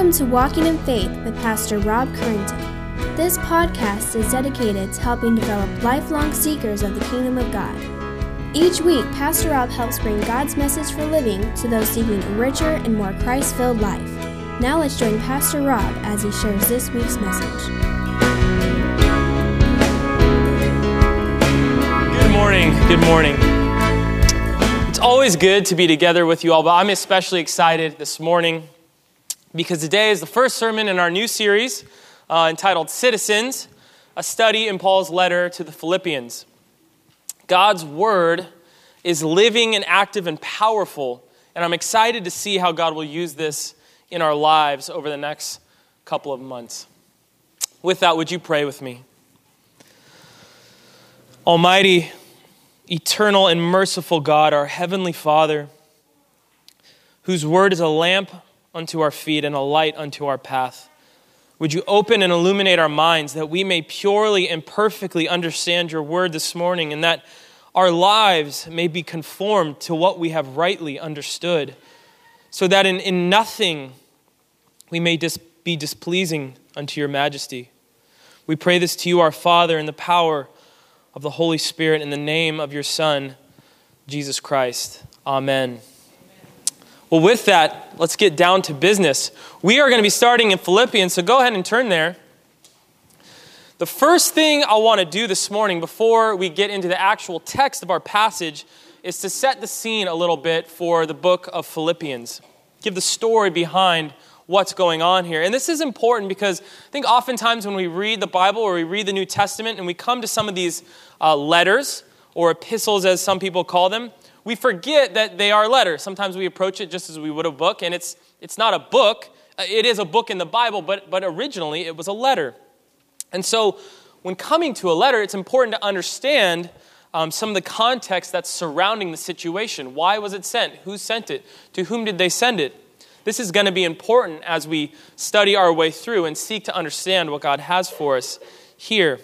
Welcome to Walking in Faith with Pastor Rob Currington. This podcast is dedicated to helping develop lifelong seekers of the kingdom of God. Each week, Pastor Rob helps bring God's message for living to those seeking a richer and more Christ filled life. Now let's join Pastor Rob as he shares this week's message. Good morning. Good morning. It's always good to be together with you all, but I'm especially excited this morning because today is the first sermon in our new series uh, entitled Citizens, a study in Paul's letter to the Philippians. God's word is living and active and powerful, and I'm excited to see how God will use this in our lives over the next couple of months. With that, would you pray with me? Almighty, eternal, and merciful God, our Heavenly Father, whose word is a lamp unto our feet and a light unto our path. Would you open and illuminate our minds that we may purely and perfectly understand your word this morning and that our lives may be conformed to what we have rightly understood, so that in, in nothing we may dis, be displeasing unto your majesty. We pray this to you, our Father, in the power of the Holy Spirit, in the name of your Son, Jesus Christ. Amen. Well, with that, let's get down to business. We are going to be starting in Philippians, so go ahead and turn there. The first thing I want to do this morning before we get into the actual text of our passage is to set the scene a little bit for the book of Philippians. Give the story behind what's going on here. And this is important because I think oftentimes when we read the Bible or we read the New Testament and we come to some of these uh, letters or epistles, as some people call them, we forget that they are letters. Sometimes we approach it just as we would a book, and it's, it's not a book. Uh, it is a book in the Bible, but, but originally it was a letter. And so when coming to a letter, it's important to understand um, some of the context that's surrounding the situation. Why was it sent? Who sent it? To whom did they send it? This is going to be important as we study our way through and seek to understand what God has for us here.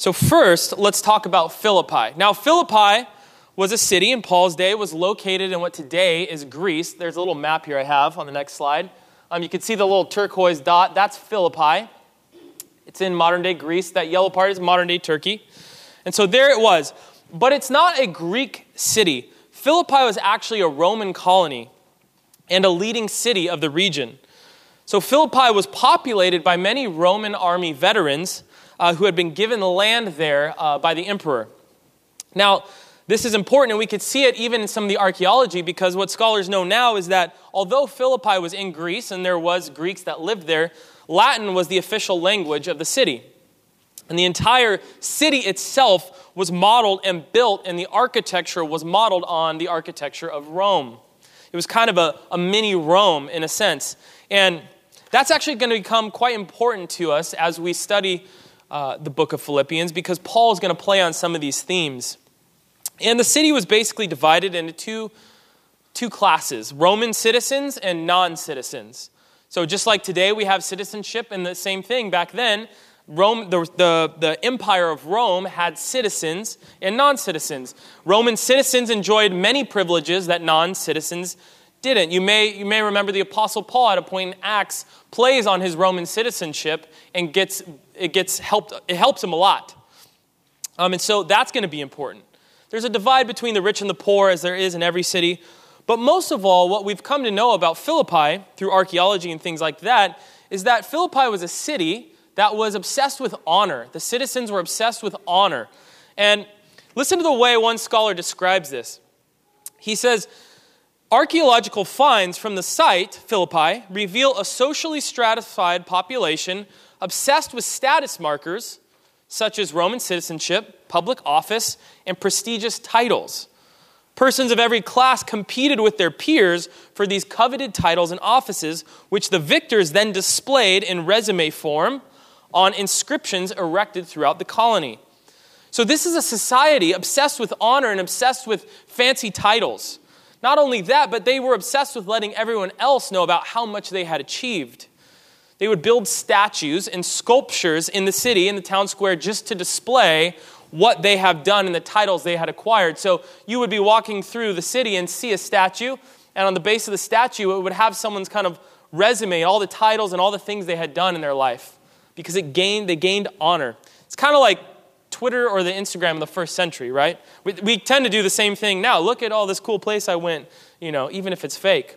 So, first, let's talk about Philippi. Now, Philippi was a city in Paul's day, was located in what today is Greece. There's a little map here I have on the next slide. Um, you can see the little turquoise dot. That's Philippi. It's in modern day Greece. That yellow part is modern day Turkey. And so there it was. But it's not a Greek city. Philippi was actually a Roman colony and a leading city of the region. So Philippi was populated by many Roman army veterans uh, who had been given the land there uh, by the emperor. Now, this is important, and we could see it even in some of the archaeology because what scholars know now is that although Philippi was in Greece and there was Greeks that lived there, Latin was the official language of the city. And the entire city itself was modeled and built, and the architecture was modeled on the architecture of Rome. It was kind of a, a mini Rome in a sense. And that's actually going to become quite important to us as we study uh, the book of Philippians because Paul is going to play on some of these themes. And the city was basically divided into two, two classes Roman citizens and non citizens. So, just like today we have citizenship, and the same thing back then, Rome, the, the, the empire of Rome had citizens and non citizens. Roman citizens enjoyed many privileges that non citizens didn't. You may, you may remember the Apostle Paul at a point in Acts plays on his Roman citizenship and gets, it, gets helped, it helps him a lot. Um, and so that's going to be important. There's a divide between the rich and the poor, as there is in every city. But most of all, what we've come to know about Philippi through archaeology and things like that is that Philippi was a city that was obsessed with honor. The citizens were obsessed with honor. And listen to the way one scholar describes this. He says, Archaeological finds from the site, Philippi, reveal a socially stratified population obsessed with status markers such as Roman citizenship, public office, and prestigious titles. Persons of every class competed with their peers for these coveted titles and offices, which the victors then displayed in resume form on inscriptions erected throughout the colony. So, this is a society obsessed with honor and obsessed with fancy titles. Not only that, but they were obsessed with letting everyone else know about how much they had achieved. They would build statues and sculptures in the city, in the town square, just to display what they have done and the titles they had acquired. So you would be walking through the city and see a statue, and on the base of the statue, it would have someone's kind of resume, all the titles and all the things they had done in their life because it gained, they gained honor. It's kind of like Twitter or the Instagram in the first century, right? We, we tend to do the same thing now. Look at all this cool place I went, you know, even if it's fake.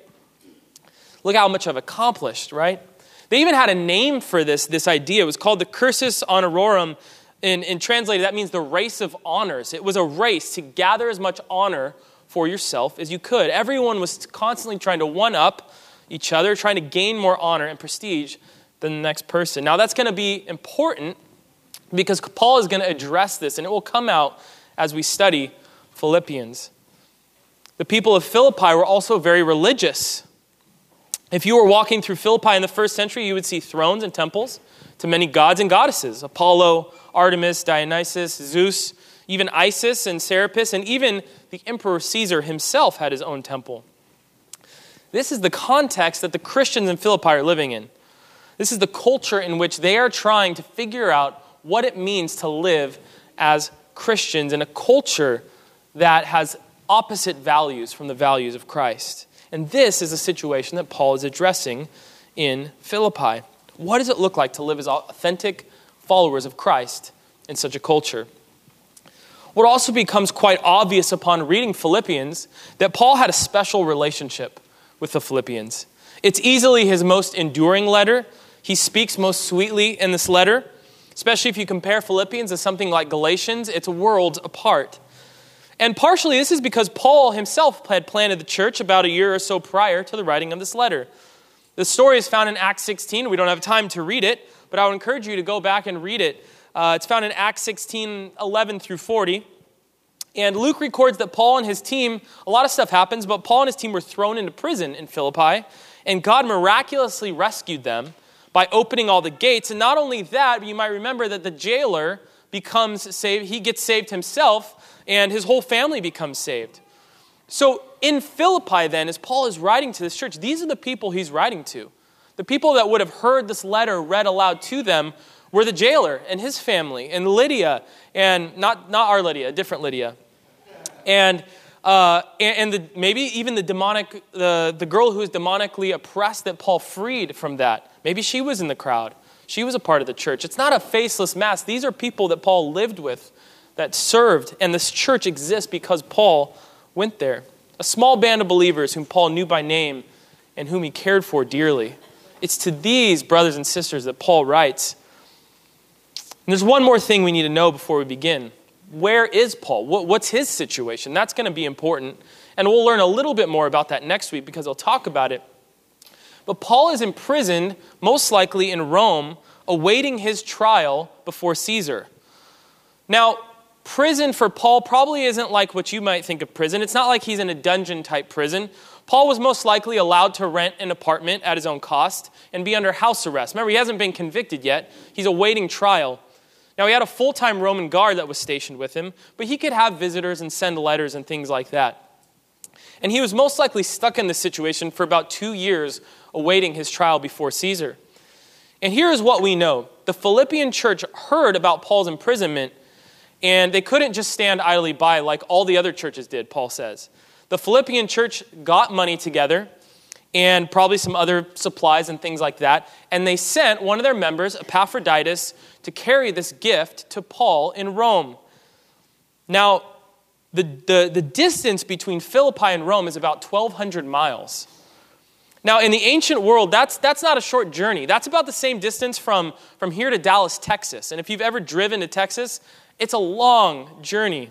Look how much I've accomplished, right? They even had a name for this, this idea. It was called the Cursus Honorum. In, in translated, that means the race of honors. It was a race to gather as much honor for yourself as you could. Everyone was constantly trying to one up each other, trying to gain more honor and prestige than the next person. Now, that's going to be important because Paul is going to address this, and it will come out as we study Philippians. The people of Philippi were also very religious. If you were walking through Philippi in the first century, you would see thrones and temples to many gods and goddesses Apollo, Artemis, Dionysus, Zeus, even Isis and Serapis, and even the Emperor Caesar himself had his own temple. This is the context that the Christians in Philippi are living in. This is the culture in which they are trying to figure out what it means to live as Christians in a culture that has opposite values from the values of Christ. And this is a situation that Paul is addressing in Philippi. What does it look like to live as authentic followers of Christ in such a culture? What also becomes quite obvious upon reading Philippians that Paul had a special relationship with the Philippians. It's easily his most enduring letter. He speaks most sweetly in this letter, especially if you compare Philippians to something like Galatians. It's worlds apart. And partially, this is because Paul himself had planted the church about a year or so prior to the writing of this letter. The story is found in Acts 16. We don't have time to read it, but I would encourage you to go back and read it. Uh, it's found in Acts 16 11 through 40. And Luke records that Paul and his team, a lot of stuff happens, but Paul and his team were thrown into prison in Philippi, and God miraculously rescued them by opening all the gates. And not only that, but you might remember that the jailer becomes saved, he gets saved himself, and his whole family becomes saved. So in Philippi, then, as Paul is writing to this church, these are the people he's writing to. The people that would have heard this letter read aloud to them were the jailer and his family, and Lydia, and not, not our Lydia, a different Lydia. And, uh, and, and the, maybe even the demonic, the, the girl who was demonically oppressed that Paul freed from that. Maybe she was in the crowd. She was a part of the church. It's not a faceless mass. These are people that Paul lived with, that served, and this church exists because Paul went there. A small band of believers whom Paul knew by name and whom he cared for dearly. It's to these brothers and sisters that Paul writes and there's one more thing we need to know before we begin. Where is Paul? What's his situation? That's going to be important. And we'll learn a little bit more about that next week because I'll talk about it. But Paul is imprisoned, most likely in Rome, awaiting his trial before Caesar. Now, prison for Paul probably isn't like what you might think of prison. It's not like he's in a dungeon type prison. Paul was most likely allowed to rent an apartment at his own cost and be under house arrest. Remember, he hasn't been convicted yet, he's awaiting trial. Now, he had a full time Roman guard that was stationed with him, but he could have visitors and send letters and things like that. And he was most likely stuck in this situation for about two years, awaiting his trial before Caesar. And here is what we know the Philippian church heard about Paul's imprisonment, and they couldn't just stand idly by like all the other churches did, Paul says. The Philippian church got money together and probably some other supplies and things like that. And they sent one of their members, Epaphroditus, to carry this gift to Paul in Rome. Now, the, the, the distance between Philippi and Rome is about 1,200 miles. Now, in the ancient world, that's, that's not a short journey. That's about the same distance from, from here to Dallas, Texas. And if you've ever driven to Texas, it's a long journey.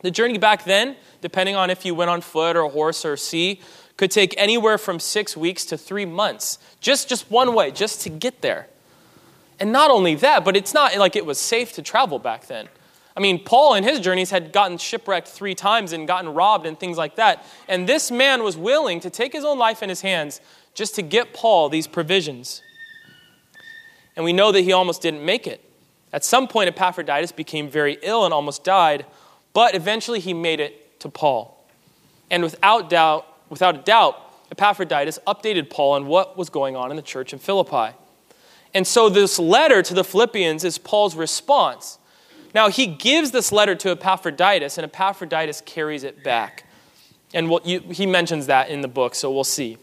The journey back then, depending on if you went on foot or horse or sea, could take anywhere from six weeks to three months, just, just one way, just to get there. And not only that, but it's not like it was safe to travel back then. I mean, Paul in his journeys had gotten shipwrecked three times and gotten robbed and things like that. And this man was willing to take his own life in his hands just to get Paul these provisions. And we know that he almost didn't make it. At some point, Epaphroditus became very ill and almost died, but eventually he made it to Paul. And without doubt, without a doubt, Epaphroditus updated Paul on what was going on in the church in Philippi. And so this letter to the Philippians is Paul's response. Now, he gives this letter to Epaphroditus, and Epaphroditus carries it back. And we'll, you, he mentions that in the book, so we'll see.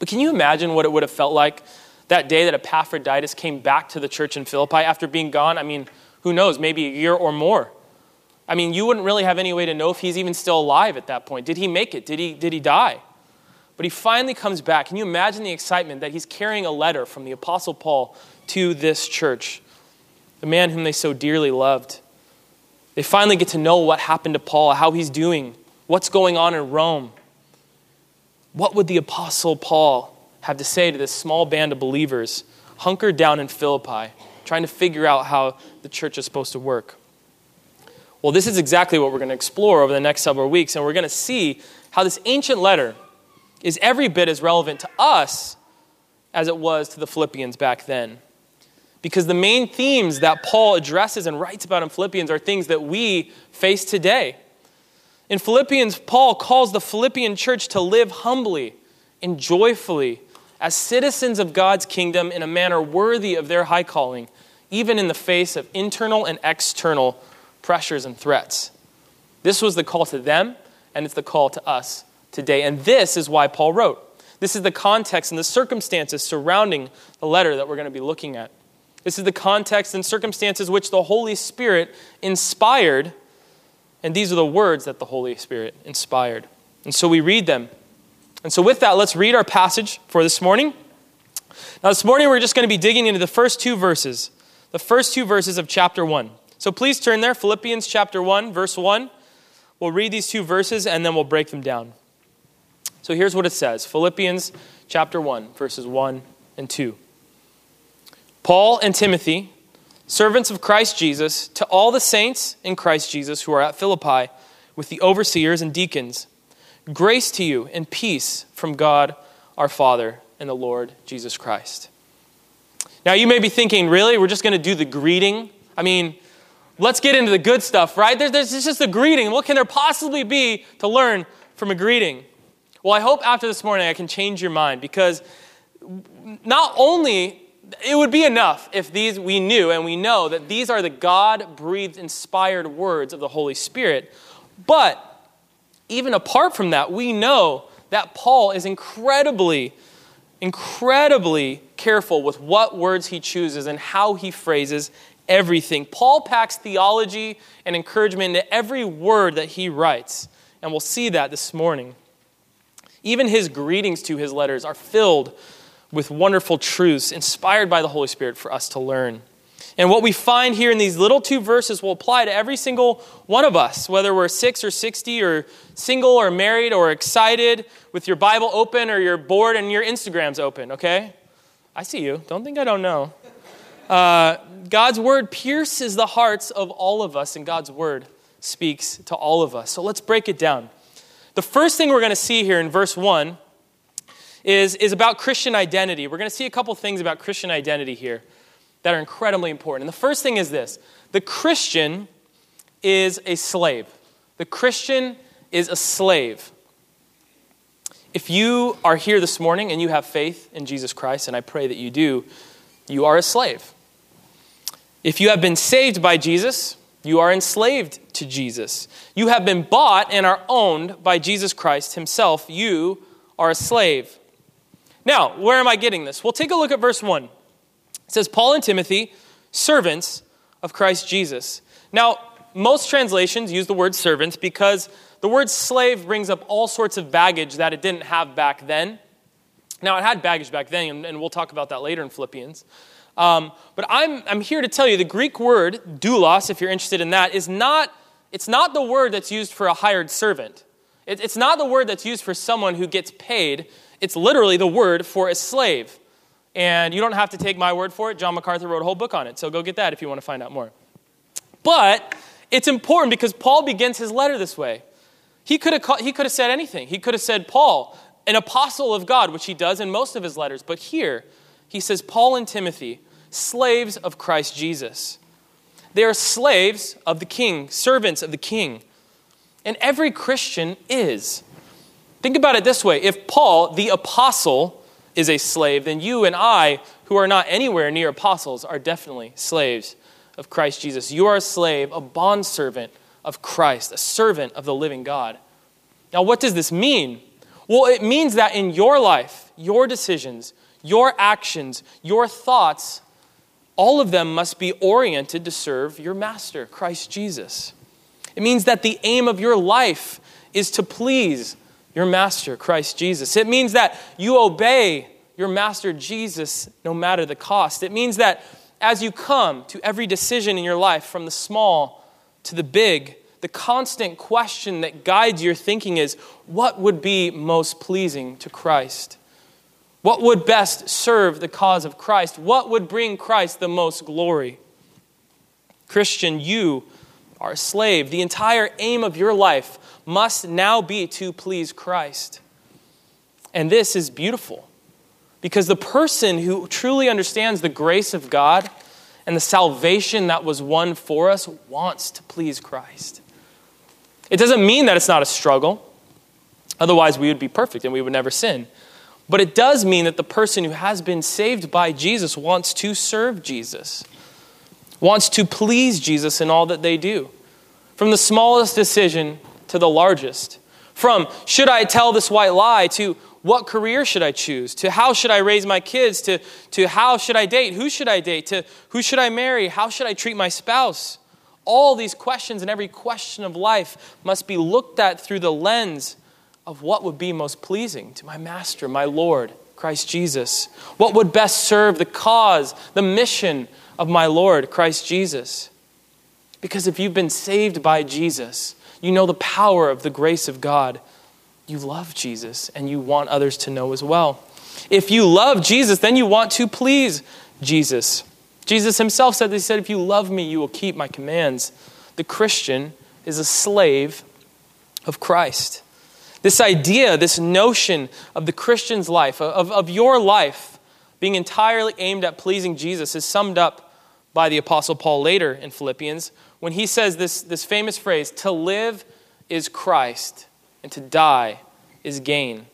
But can you imagine what it would have felt like that day that Epaphroditus came back to the church in Philippi after being gone? I mean, who knows, maybe a year or more. I mean, you wouldn't really have any way to know if he's even still alive at that point. Did he make it? Did he, did he die? But he finally comes back. Can you imagine the excitement that he's carrying a letter from the Apostle Paul to this church, the man whom they so dearly loved? They finally get to know what happened to Paul, how he's doing, what's going on in Rome. What would the Apostle Paul have to say to this small band of believers hunkered down in Philippi, trying to figure out how the church is supposed to work? Well, this is exactly what we're going to explore over the next several weeks, and we're going to see how this ancient letter is every bit as relevant to us as it was to the Philippians back then. Because the main themes that Paul addresses and writes about in Philippians are things that we face today. In Philippians, Paul calls the Philippian church to live humbly and joyfully as citizens of God's kingdom in a manner worthy of their high calling, even in the face of internal and external pressures and threats. This was the call to them, and it's the call to us today. And this is why Paul wrote. This is the context and the circumstances surrounding the letter that we're going to be looking at. This is the context and circumstances which the Holy Spirit inspired, and these are the words that the Holy Spirit inspired. And so we read them. And so, with that, let's read our passage for this morning. Now, this morning we're just going to be digging into the first two verses, the first two verses of chapter 1. So please turn there, Philippians chapter 1, verse 1. We'll read these two verses and then we'll break them down. So here's what it says Philippians chapter 1, verses 1 and 2. Paul and Timothy, servants of Christ Jesus, to all the saints in Christ Jesus who are at Philippi, with the overseers and deacons, grace to you and peace from God our Father and the Lord Jesus Christ. Now, you may be thinking, really? We're just going to do the greeting? I mean, let's get into the good stuff, right? There's, there's just a greeting. What can there possibly be to learn from a greeting? Well, I hope after this morning I can change your mind because not only it would be enough if these we knew and we know that these are the God breathed inspired words of the Holy Spirit, but even apart from that, we know that Paul is incredibly, incredibly careful with what words he chooses and how he phrases everything. Paul packs theology and encouragement into every word that he writes, and we'll see that this morning. Even his greetings to his letters are filled with wonderful truths inspired by the Holy Spirit for us to learn. And what we find here in these little two verses will apply to every single one of us, whether we're six or 60 or single or married or excited with your Bible open or you're bored and your Instagram's open, okay? I see you. Don't think I don't know. Uh, God's word pierces the hearts of all of us, and God's word speaks to all of us. So let's break it down. The first thing we're going to see here in verse 1 is, is about Christian identity. We're going to see a couple things about Christian identity here that are incredibly important. And the first thing is this the Christian is a slave. The Christian is a slave. If you are here this morning and you have faith in Jesus Christ, and I pray that you do, you are a slave. If you have been saved by Jesus, you are enslaved to Jesus. You have been bought and are owned by Jesus Christ Himself. You are a slave. Now, where am I getting this? Well, take a look at verse 1. It says, Paul and Timothy, servants of Christ Jesus. Now, most translations use the word servants because the word slave brings up all sorts of baggage that it didn't have back then. Now, it had baggage back then, and we'll talk about that later in Philippians. Um, but I'm, I'm here to tell you the Greek word, doulos, if you're interested in that, is not, it's not the word that's used for a hired servant. It, it's not the word that's used for someone who gets paid. It's literally the word for a slave. And you don't have to take my word for it. John MacArthur wrote a whole book on it, so go get that if you want to find out more. But it's important because Paul begins his letter this way. He could have, he could have said anything. He could have said, Paul, an apostle of God, which he does in most of his letters. But here, he says, Paul and Timothy, slaves of Christ Jesus. They are slaves of the king, servants of the king. And every Christian is. Think about it this way if Paul, the apostle, is a slave, then you and I, who are not anywhere near apostles, are definitely slaves of Christ Jesus. You are a slave, a bondservant of Christ, a servant of the living God. Now, what does this mean? Well, it means that in your life, your decisions, your actions, your thoughts, all of them must be oriented to serve your master, Christ Jesus. It means that the aim of your life is to please your master, Christ Jesus. It means that you obey your master, Jesus, no matter the cost. It means that as you come to every decision in your life, from the small to the big, the constant question that guides your thinking is what would be most pleasing to Christ? What would best serve the cause of Christ? What would bring Christ the most glory? Christian, you are a slave. The entire aim of your life must now be to please Christ. And this is beautiful because the person who truly understands the grace of God and the salvation that was won for us wants to please Christ. It doesn't mean that it's not a struggle, otherwise, we would be perfect and we would never sin. But it does mean that the person who has been saved by Jesus wants to serve Jesus, wants to please Jesus in all that they do. From the smallest decision to the largest. From should I tell this white lie to what career should I choose? To how should I raise my kids? To, to how should I date? Who should I date? To who should I marry? How should I treat my spouse? All these questions and every question of life must be looked at through the lens of what would be most pleasing to my Master, my Lord, Christ Jesus. What would best serve the cause, the mission of my Lord, Christ Jesus. Because if you've been saved by Jesus, you know the power of the grace of God you love Jesus and you want others to know as well. If you love Jesus, then you want to please Jesus. Jesus himself said, He said, If you love me, you will keep my commands. The Christian is a slave of Christ. This idea, this notion of the Christian's life, of, of your life being entirely aimed at pleasing Jesus, is summed up by the Apostle Paul later in Philippians when he says this, this famous phrase to live is Christ and to die is gain.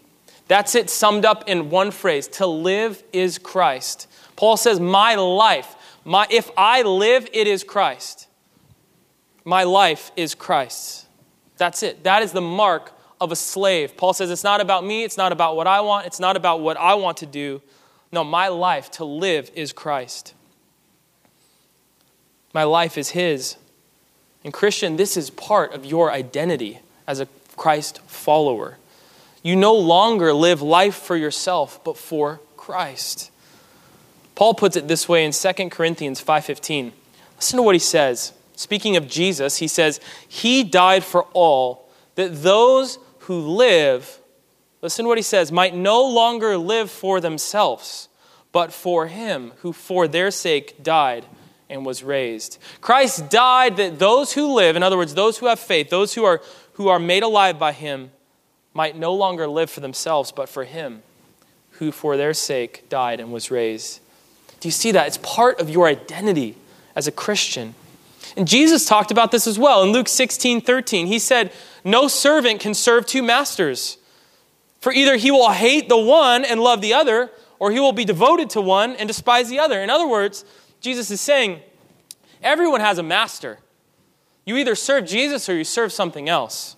That's it summed up in one phrase to live is Christ. Paul says, My life, my, if I live, it is Christ. My life is Christ's. That's it. That is the mark of a slave. Paul says, It's not about me, it's not about what I want, it's not about what I want to do. No, my life to live is Christ. My life is His. And, Christian, this is part of your identity as a Christ follower. You no longer live life for yourself, but for Christ. Paul puts it this way in 2 Corinthians 5:15. Listen to what he says. Speaking of Jesus, he says, "He died for all that those who live, listen to what he says, might no longer live for themselves, but for him who for their sake died and was raised." Christ died that those who live, in other words, those who have faith, those who are who are made alive by him might no longer live for themselves, but for him who for their sake died and was raised. Do you see that? It's part of your identity as a Christian. And Jesus talked about this as well in Luke 16 13. He said, No servant can serve two masters. For either he will hate the one and love the other, or he will be devoted to one and despise the other. In other words, Jesus is saying, Everyone has a master. You either serve Jesus or you serve something else.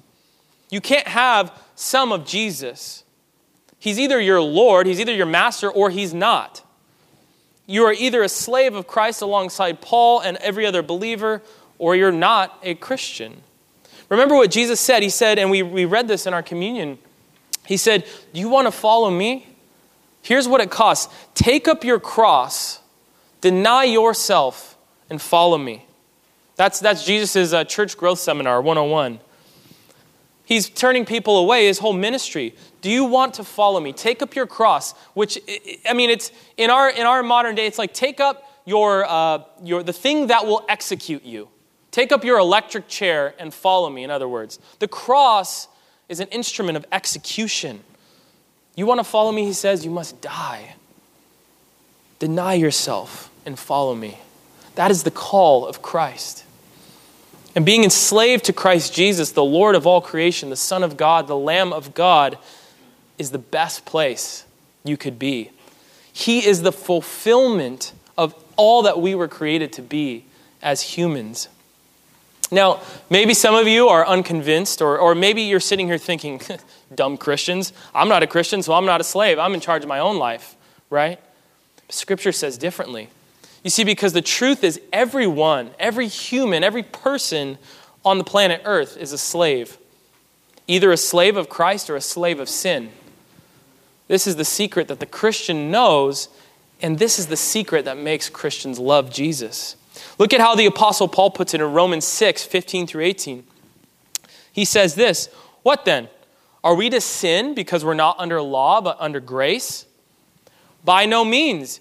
You can't have some of Jesus. He's either your Lord, he's either your master, or he's not. You are either a slave of Christ alongside Paul and every other believer, or you're not a Christian. Remember what Jesus said? He said, and we, we read this in our communion. He said, Do you want to follow me? Here's what it costs take up your cross, deny yourself, and follow me. That's, that's Jesus' uh, church growth seminar 101. He's turning people away, his whole ministry. Do you want to follow me? Take up your cross, which, I mean, it's in our, in our modern day, it's like take up your, uh, your, the thing that will execute you. Take up your electric chair and follow me, in other words. The cross is an instrument of execution. You want to follow me, he says, you must die. Deny yourself and follow me. That is the call of Christ. And being enslaved to Christ Jesus, the Lord of all creation, the Son of God, the Lamb of God, is the best place you could be. He is the fulfillment of all that we were created to be as humans. Now, maybe some of you are unconvinced, or, or maybe you're sitting here thinking, dumb Christians, I'm not a Christian, so I'm not a slave. I'm in charge of my own life, right? Scripture says differently. You see, because the truth is, everyone, every human, every person on the planet Earth is a slave, either a slave of Christ or a slave of sin. This is the secret that the Christian knows, and this is the secret that makes Christians love Jesus. Look at how the Apostle Paul puts it in Romans 6 15 through 18. He says this What then? Are we to sin because we're not under law but under grace? By no means.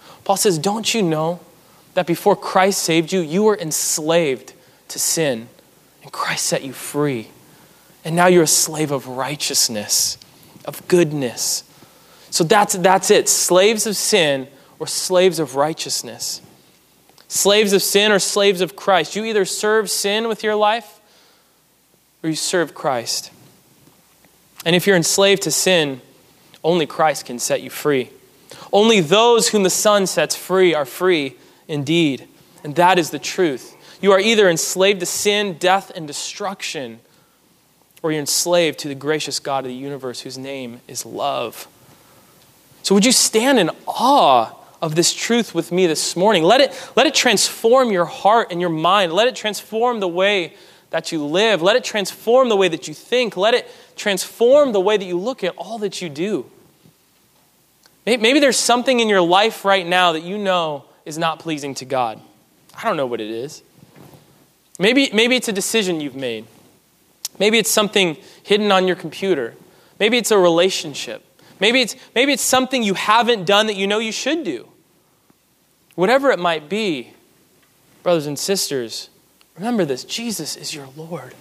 Paul says, Don't you know that before Christ saved you, you were enslaved to sin, and Christ set you free? And now you're a slave of righteousness, of goodness. So that's, that's it slaves of sin or slaves of righteousness. Slaves of sin or slaves of Christ. You either serve sin with your life or you serve Christ. And if you're enslaved to sin, only Christ can set you free. Only those whom the Son sets free are free indeed. And that is the truth. You are either enslaved to sin, death, and destruction, or you're enslaved to the gracious God of the universe whose name is love. So, would you stand in awe of this truth with me this morning? Let it, let it transform your heart and your mind. Let it transform the way that you live. Let it transform the way that you think. Let it transform the way that you look at all that you do. Maybe there's something in your life right now that you know is not pleasing to God. I don't know what it is. Maybe, maybe it's a decision you've made. Maybe it's something hidden on your computer. Maybe it's a relationship. Maybe it's, maybe it's something you haven't done that you know you should do. Whatever it might be, brothers and sisters, remember this Jesus is your Lord.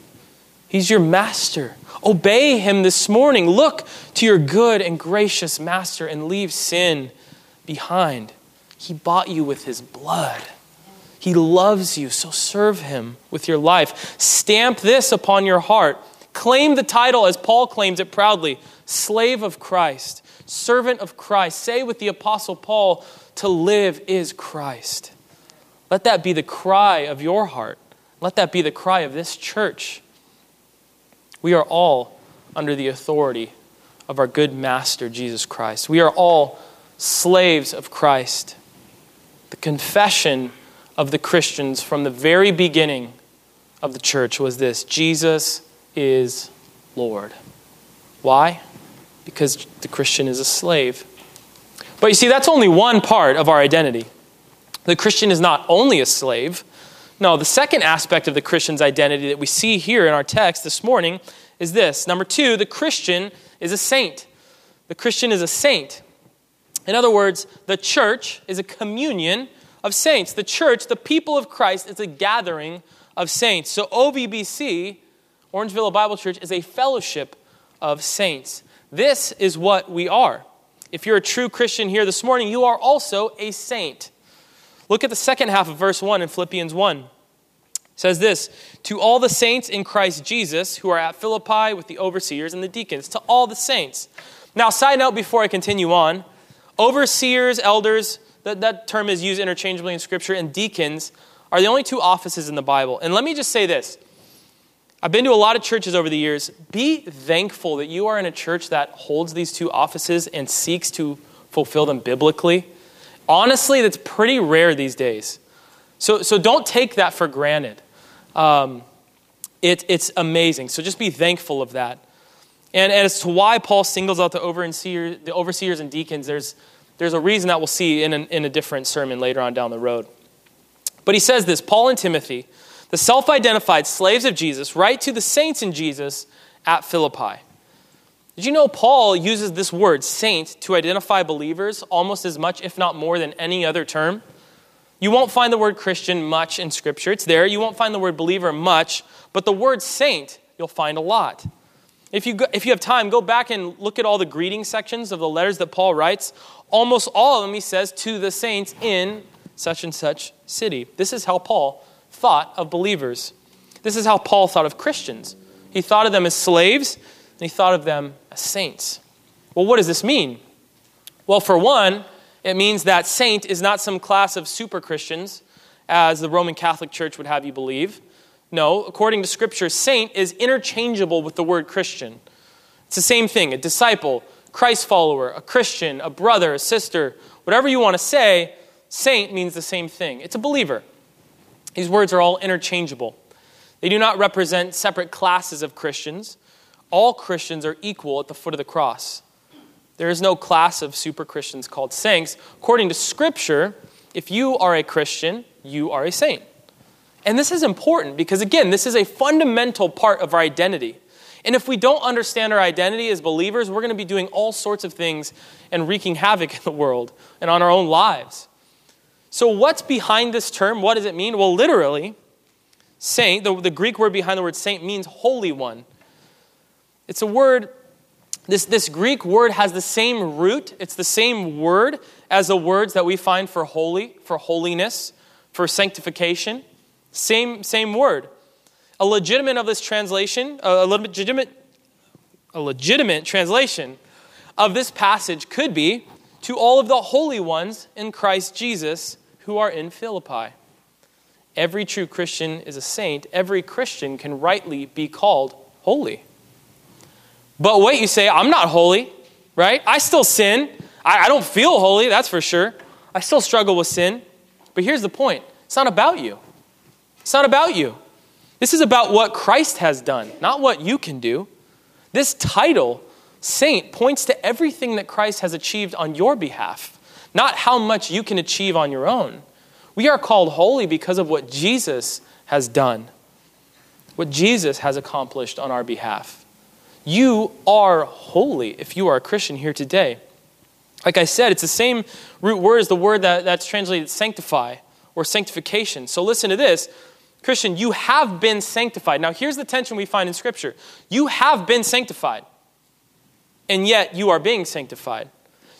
He's your master. Obey him this morning. Look to your good and gracious master and leave sin behind. He bought you with his blood. He loves you, so serve him with your life. Stamp this upon your heart. Claim the title as Paul claims it proudly slave of Christ, servant of Christ. Say with the Apostle Paul, to live is Christ. Let that be the cry of your heart. Let that be the cry of this church. We are all under the authority of our good master, Jesus Christ. We are all slaves of Christ. The confession of the Christians from the very beginning of the church was this Jesus is Lord. Why? Because the Christian is a slave. But you see, that's only one part of our identity. The Christian is not only a slave, no, the second aspect of the Christian's identity that we see here in our text this morning is this. Number two, the Christian is a saint. The Christian is a saint. In other words, the church is a communion of saints. The church, the people of Christ, is a gathering of saints. So OVBC, Orangeville Bible Church, is a fellowship of saints. This is what we are. If you're a true Christian here this morning, you are also a saint. Look at the second half of verse 1 in Philippians 1. It says this To all the saints in Christ Jesus who are at Philippi with the overseers and the deacons, to all the saints. Now, side note before I continue on overseers, elders, that, that term is used interchangeably in Scripture, and deacons are the only two offices in the Bible. And let me just say this I've been to a lot of churches over the years. Be thankful that you are in a church that holds these two offices and seeks to fulfill them biblically. Honestly, that's pretty rare these days. So, so don't take that for granted. Um, it, it's amazing. So just be thankful of that. And, and as to why Paul singles out the overseers, the overseers and deacons, there's, there's a reason that we'll see in, an, in a different sermon later on down the road. But he says this Paul and Timothy, the self identified slaves of Jesus, write to the saints in Jesus at Philippi. Did you know Paul uses this word, saint, to identify believers almost as much, if not more, than any other term? You won't find the word Christian much in Scripture. It's there. You won't find the word believer much, but the word saint, you'll find a lot. If you, go, if you have time, go back and look at all the greeting sections of the letters that Paul writes. Almost all of them, he says, to the saints in such and such city. This is how Paul thought of believers. This is how Paul thought of Christians. He thought of them as slaves, and he thought of them as saints. Well, what does this mean? Well, for one, it means that saint is not some class of super Christians, as the Roman Catholic Church would have you believe. No, according to Scripture, saint is interchangeable with the word Christian. It's the same thing a disciple, Christ follower, a Christian, a brother, a sister, whatever you want to say, saint means the same thing. It's a believer. These words are all interchangeable. They do not represent separate classes of Christians. All Christians are equal at the foot of the cross. There is no class of super Christians called saints. According to Scripture, if you are a Christian, you are a saint. And this is important because, again, this is a fundamental part of our identity. And if we don't understand our identity as believers, we're going to be doing all sorts of things and wreaking havoc in the world and on our own lives. So, what's behind this term? What does it mean? Well, literally, saint, the, the Greek word behind the word saint means holy one. It's a word this, this Greek word has the same root, it's the same word as the words that we find for holy, for holiness, for sanctification. Same, same word. A legitimate of this translation, a legitimate, a legitimate translation of this passage could be to all of the holy ones in Christ Jesus who are in Philippi. Every true Christian is a saint. Every Christian can rightly be called holy. But wait, you say, I'm not holy, right? I still sin. I, I don't feel holy, that's for sure. I still struggle with sin. But here's the point it's not about you. It's not about you. This is about what Christ has done, not what you can do. This title, saint, points to everything that Christ has achieved on your behalf, not how much you can achieve on your own. We are called holy because of what Jesus has done, what Jesus has accomplished on our behalf. You are holy if you are a Christian here today. Like I said, it's the same root word as the word that, that's translated sanctify or sanctification. So listen to this. Christian, you have been sanctified. Now, here's the tension we find in Scripture you have been sanctified, and yet you are being sanctified.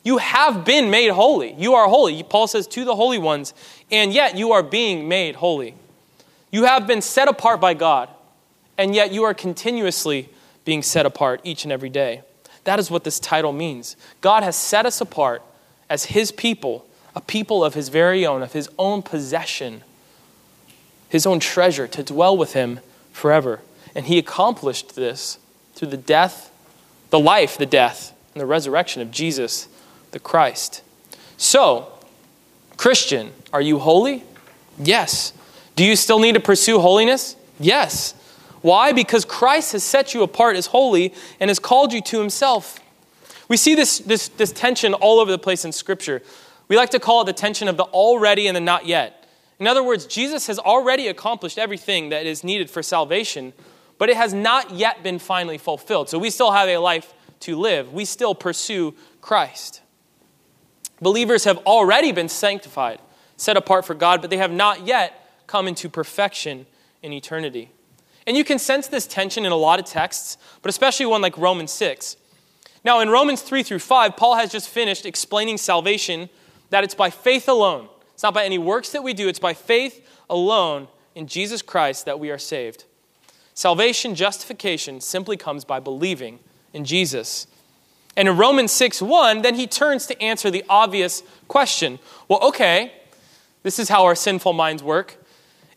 You have been made holy. You are holy. Paul says to the holy ones, and yet you are being made holy. You have been set apart by God, and yet you are continuously being set apart each and every day. That is what this title means. God has set us apart as His people, a people of His very own, of His own possession, His own treasure, to dwell with Him forever. And He accomplished this through the death, the life, the death, and the resurrection of Jesus the Christ. So, Christian, are you holy? Yes. Do you still need to pursue holiness? Yes. Why? Because Christ has set you apart as holy and has called you to himself. We see this, this, this tension all over the place in Scripture. We like to call it the tension of the already and the not yet. In other words, Jesus has already accomplished everything that is needed for salvation, but it has not yet been finally fulfilled. So we still have a life to live. We still pursue Christ. Believers have already been sanctified, set apart for God, but they have not yet come into perfection in eternity. And you can sense this tension in a lot of texts, but especially one like Romans 6. Now, in Romans 3 through 5, Paul has just finished explaining salvation that it's by faith alone. It's not by any works that we do, it's by faith alone in Jesus Christ that we are saved. Salvation, justification, simply comes by believing in Jesus. And in Romans 6 1, then he turns to answer the obvious question well, okay, this is how our sinful minds work.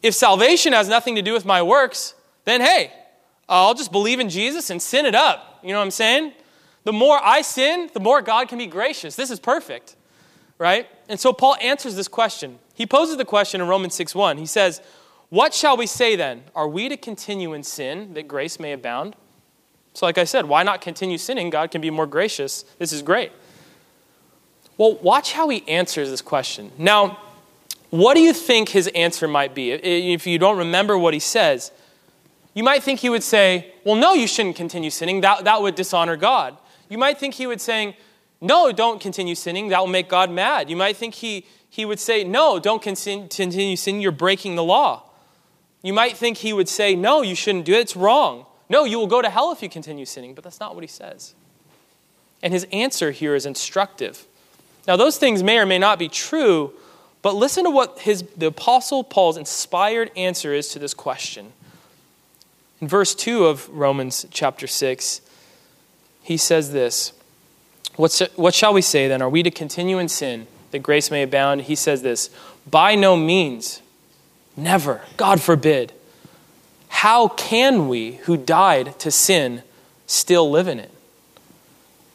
If salvation has nothing to do with my works, then hey, uh, I'll just believe in Jesus and sin it up. You know what I'm saying? The more I sin, the more God can be gracious. This is perfect, right? And so Paul answers this question. He poses the question in Romans 6 1. He says, What shall we say then? Are we to continue in sin that grace may abound? So, like I said, why not continue sinning? God can be more gracious. This is great. Well, watch how he answers this question. Now, what do you think his answer might be? If you don't remember what he says, you might think he would say, Well, no, you shouldn't continue sinning. That, that would dishonor God. You might think he would say, No, don't continue sinning. That will make God mad. You might think he, he would say, No, don't continue sinning. You're breaking the law. You might think he would say, No, you shouldn't do it. It's wrong. No, you will go to hell if you continue sinning. But that's not what he says. And his answer here is instructive. Now, those things may or may not be true, but listen to what his, the Apostle Paul's inspired answer is to this question. In verse 2 of Romans chapter 6, he says this What shall we say then? Are we to continue in sin that grace may abound? He says this By no means, never, God forbid. How can we who died to sin still live in it?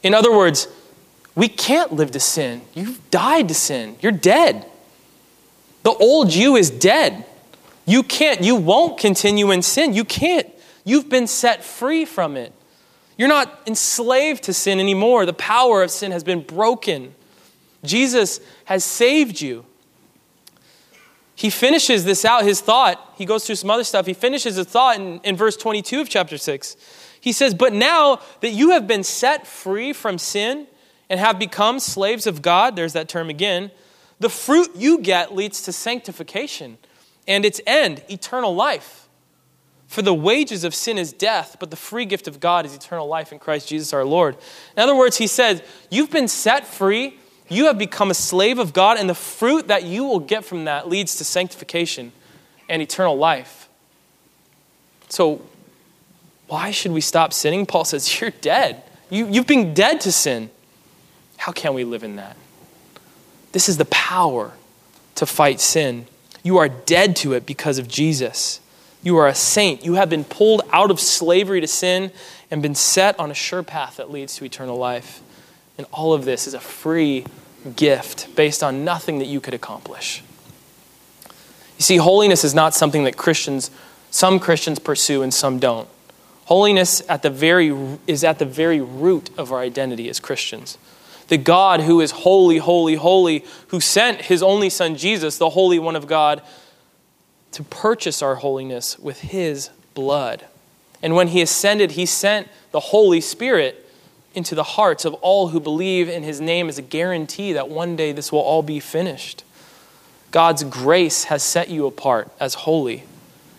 In other words, we can't live to sin. You've died to sin. You're dead. The old you is dead. You can't, you won't continue in sin. You can't. You've been set free from it. You're not enslaved to sin anymore. The power of sin has been broken. Jesus has saved you. He finishes this out, his thought. He goes through some other stuff. He finishes his thought in, in verse 22 of chapter 6. He says, But now that you have been set free from sin and have become slaves of God, there's that term again, the fruit you get leads to sanctification and its end, eternal life. For the wages of sin is death, but the free gift of God is eternal life in Christ Jesus our Lord. In other words, he says, You've been set free, you have become a slave of God, and the fruit that you will get from that leads to sanctification and eternal life. So, why should we stop sinning? Paul says, You're dead. You, you've been dead to sin. How can we live in that? This is the power to fight sin. You are dead to it because of Jesus. You are a saint. You have been pulled out of slavery to sin and been set on a sure path that leads to eternal life. And all of this is a free gift based on nothing that you could accomplish. You see, holiness is not something that Christians, some Christians pursue and some don't. Holiness at the very, is at the very root of our identity as Christians the God who is holy, holy, holy, who sent his only Son Jesus, the Holy One of God, to purchase our holiness with his blood. And when he ascended, he sent the Holy Spirit into the hearts of all who believe in his name as a guarantee that one day this will all be finished. God's grace has set you apart as holy.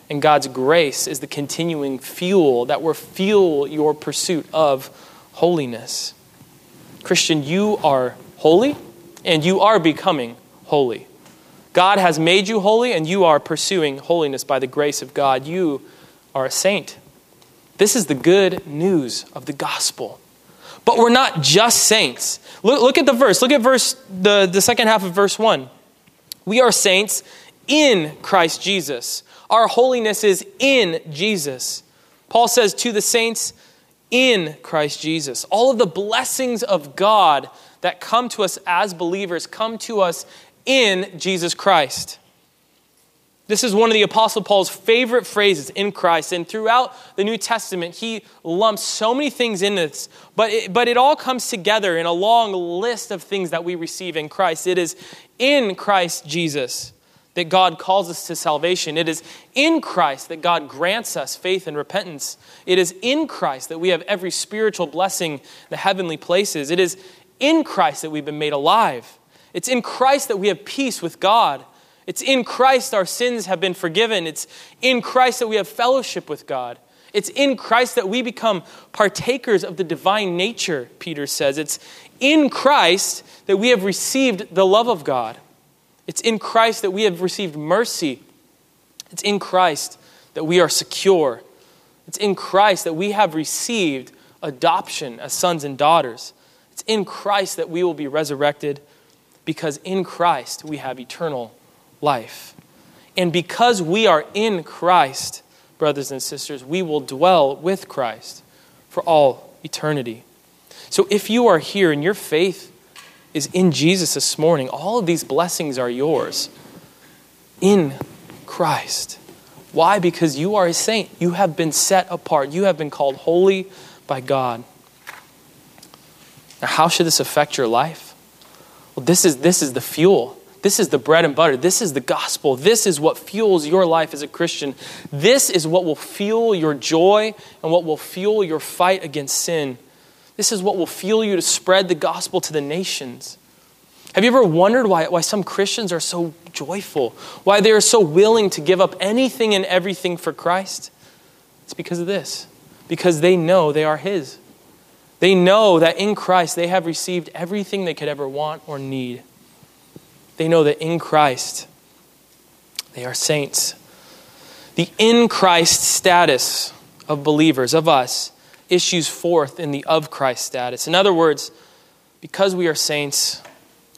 And God's grace is the continuing fuel that will fuel your pursuit of holiness. Christian, you are holy and you are becoming holy. God has made you holy and you are pursuing holiness by the grace of God. You are a saint. This is the good news of the gospel. But we're not just saints. Look, look at the verse. Look at verse the, the second half of verse 1. We are saints in Christ Jesus. Our holiness is in Jesus. Paul says to the saints, in Christ Jesus. All of the blessings of God that come to us as believers come to us in Jesus Christ. This is one of the Apostle Paul's favorite phrases in Christ. And throughout the New Testament, he lumps so many things in this, but it, but it all comes together in a long list of things that we receive in Christ. It is in Christ Jesus that God calls us to salvation. It is in Christ that God grants us faith and repentance. It is in Christ that we have every spiritual blessing in the heavenly places. It is in Christ that we've been made alive. It's in Christ that we have peace with God. It's in Christ our sins have been forgiven. It's in Christ that we have fellowship with God. It's in Christ that we become partakers of the divine nature, Peter says. It's in Christ that we have received the love of God. It's in Christ that we have received mercy. It's in Christ that we are secure. It's in Christ that we have received adoption as sons and daughters. It's in Christ that we will be resurrected because in Christ we have eternal life. And because we are in Christ, brothers and sisters, we will dwell with Christ for all eternity. So if you are here and your faith is in Jesus this morning. All of these blessings are yours in Christ. Why? Because you are a saint. You have been set apart. You have been called holy by God. Now, how should this affect your life? Well, this is, this is the fuel. This is the bread and butter. This is the gospel. This is what fuels your life as a Christian. This is what will fuel your joy and what will fuel your fight against sin this is what will fuel you to spread the gospel to the nations. Have you ever wondered why, why some Christians are so joyful? Why they are so willing to give up anything and everything for Christ? It's because of this. Because they know they are His. They know that in Christ they have received everything they could ever want or need. They know that in Christ they are saints. The in Christ status of believers, of us, issues forth in the of Christ status. In other words, because we are saints,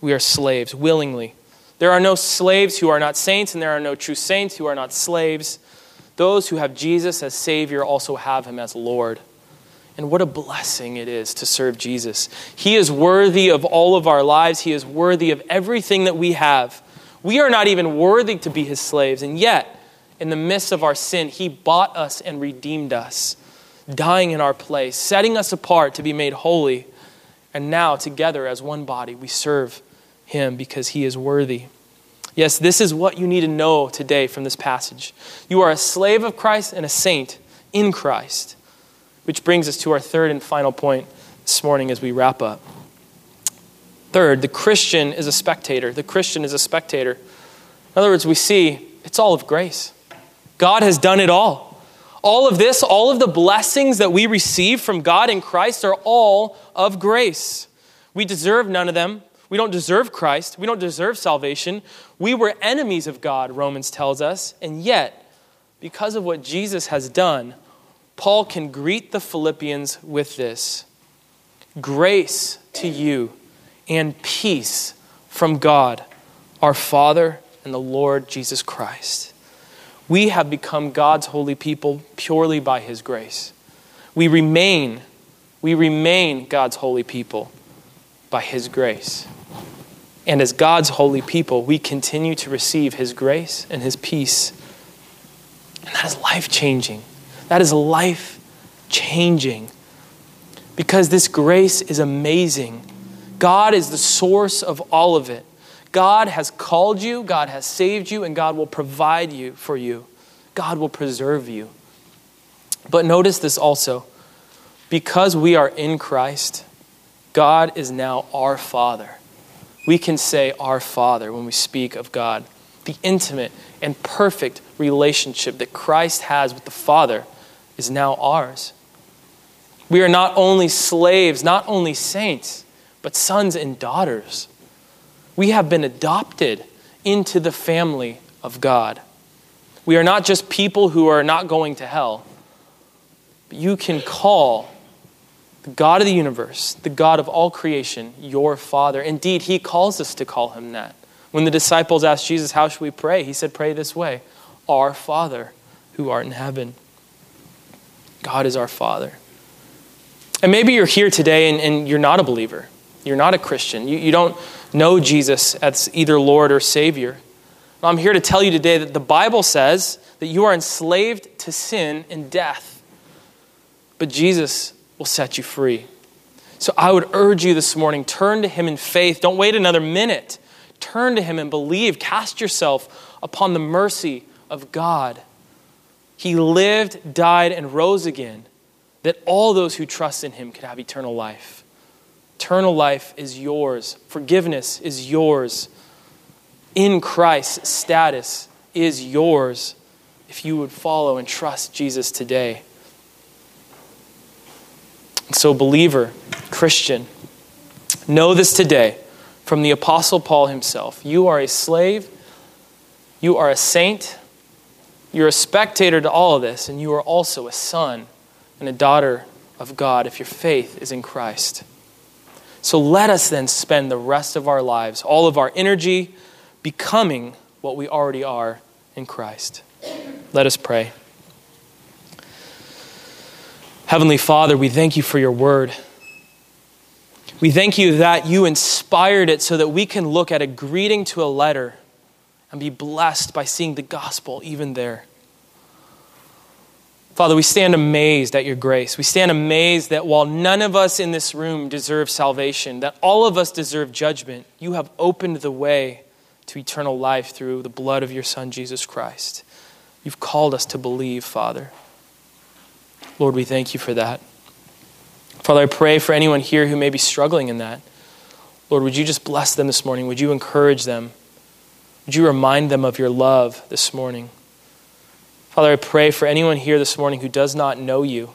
we are slaves willingly. There are no slaves who are not saints, and there are no true saints who are not slaves. Those who have Jesus as Savior also have Him as Lord. And what a blessing it is to serve Jesus. He is worthy of all of our lives, He is worthy of everything that we have. We are not even worthy to be His slaves, and yet, in the midst of our sin, He bought us and redeemed us, dying in our place, setting us apart to be made holy. And now, together as one body, we serve Him because He is worthy. Yes, this is what you need to know today from this passage. You are a slave of Christ and a saint in Christ. Which brings us to our third and final point this morning as we wrap up. Third, the Christian is a spectator. The Christian is a spectator. In other words, we see it's all of grace. God has done it all. All of this, all of the blessings that we receive from God in Christ are all of grace. We deserve none of them. We don't deserve Christ. We don't deserve salvation. We were enemies of God, Romans tells us. And yet, because of what Jesus has done, Paul can greet the Philippians with this Grace to you and peace from God, our Father and the Lord Jesus Christ. We have become God's holy people purely by his grace. We remain, we remain God's holy people by his grace. And as God's holy people, we continue to receive his grace and his peace. And that is life changing. That is life changing because this grace is amazing. God is the source of all of it. God has called you, God has saved you, and God will provide you for you. God will preserve you. But notice this also because we are in Christ, God is now our Father. We can say our Father when we speak of God. The intimate and perfect relationship that Christ has with the Father is now ours. We are not only slaves, not only saints, but sons and daughters. We have been adopted into the family of God. We are not just people who are not going to hell, but you can call the God of the universe, the God of all creation, your Father. Indeed, He calls us to call Him that. When the disciples asked Jesus, How should we pray? He said, Pray this way Our Father who art in heaven. God is our Father. And maybe you're here today and, and you're not a believer. You're not a Christian. You, you don't know Jesus as either Lord or Savior. I'm here to tell you today that the Bible says that you are enslaved to sin and death, but Jesus will set you free. So I would urge you this morning turn to Him in faith. Don't wait another minute. Turn to Him and believe. Cast yourself upon the mercy of God. He lived, died, and rose again that all those who trust in him could have eternal life. Eternal life is yours, forgiveness is yours. In Christ, status is yours if you would follow and trust Jesus today. And so, believer, Christian, know this today from the Apostle Paul himself. You are a slave, you are a saint you're a spectator to all of this, and you are also a son and a daughter of God if your faith is in Christ. So let us then spend the rest of our lives, all of our energy, becoming what we already are in Christ. Let us pray. Heavenly Father, we thank you for your word. We thank you that you inspired it so that we can look at a greeting to a letter and be blessed by seeing the gospel even there. Father, we stand amazed at your grace. We stand amazed that while none of us in this room deserve salvation, that all of us deserve judgment, you have opened the way to eternal life through the blood of your Son, Jesus Christ. You've called us to believe, Father. Lord, we thank you for that. Father, I pray for anyone here who may be struggling in that. Lord, would you just bless them this morning? Would you encourage them? Would you remind them of your love this morning? Father, I pray for anyone here this morning who does not know you.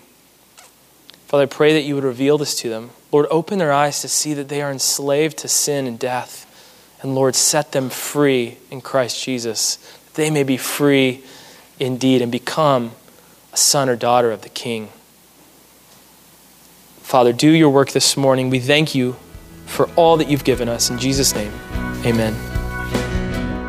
Father, I pray that you would reveal this to them. Lord, open their eyes to see that they are enslaved to sin and death. And Lord, set them free in Christ Jesus, that they may be free indeed and become a son or daughter of the King. Father, do your work this morning. We thank you for all that you've given us. In Jesus' name, amen.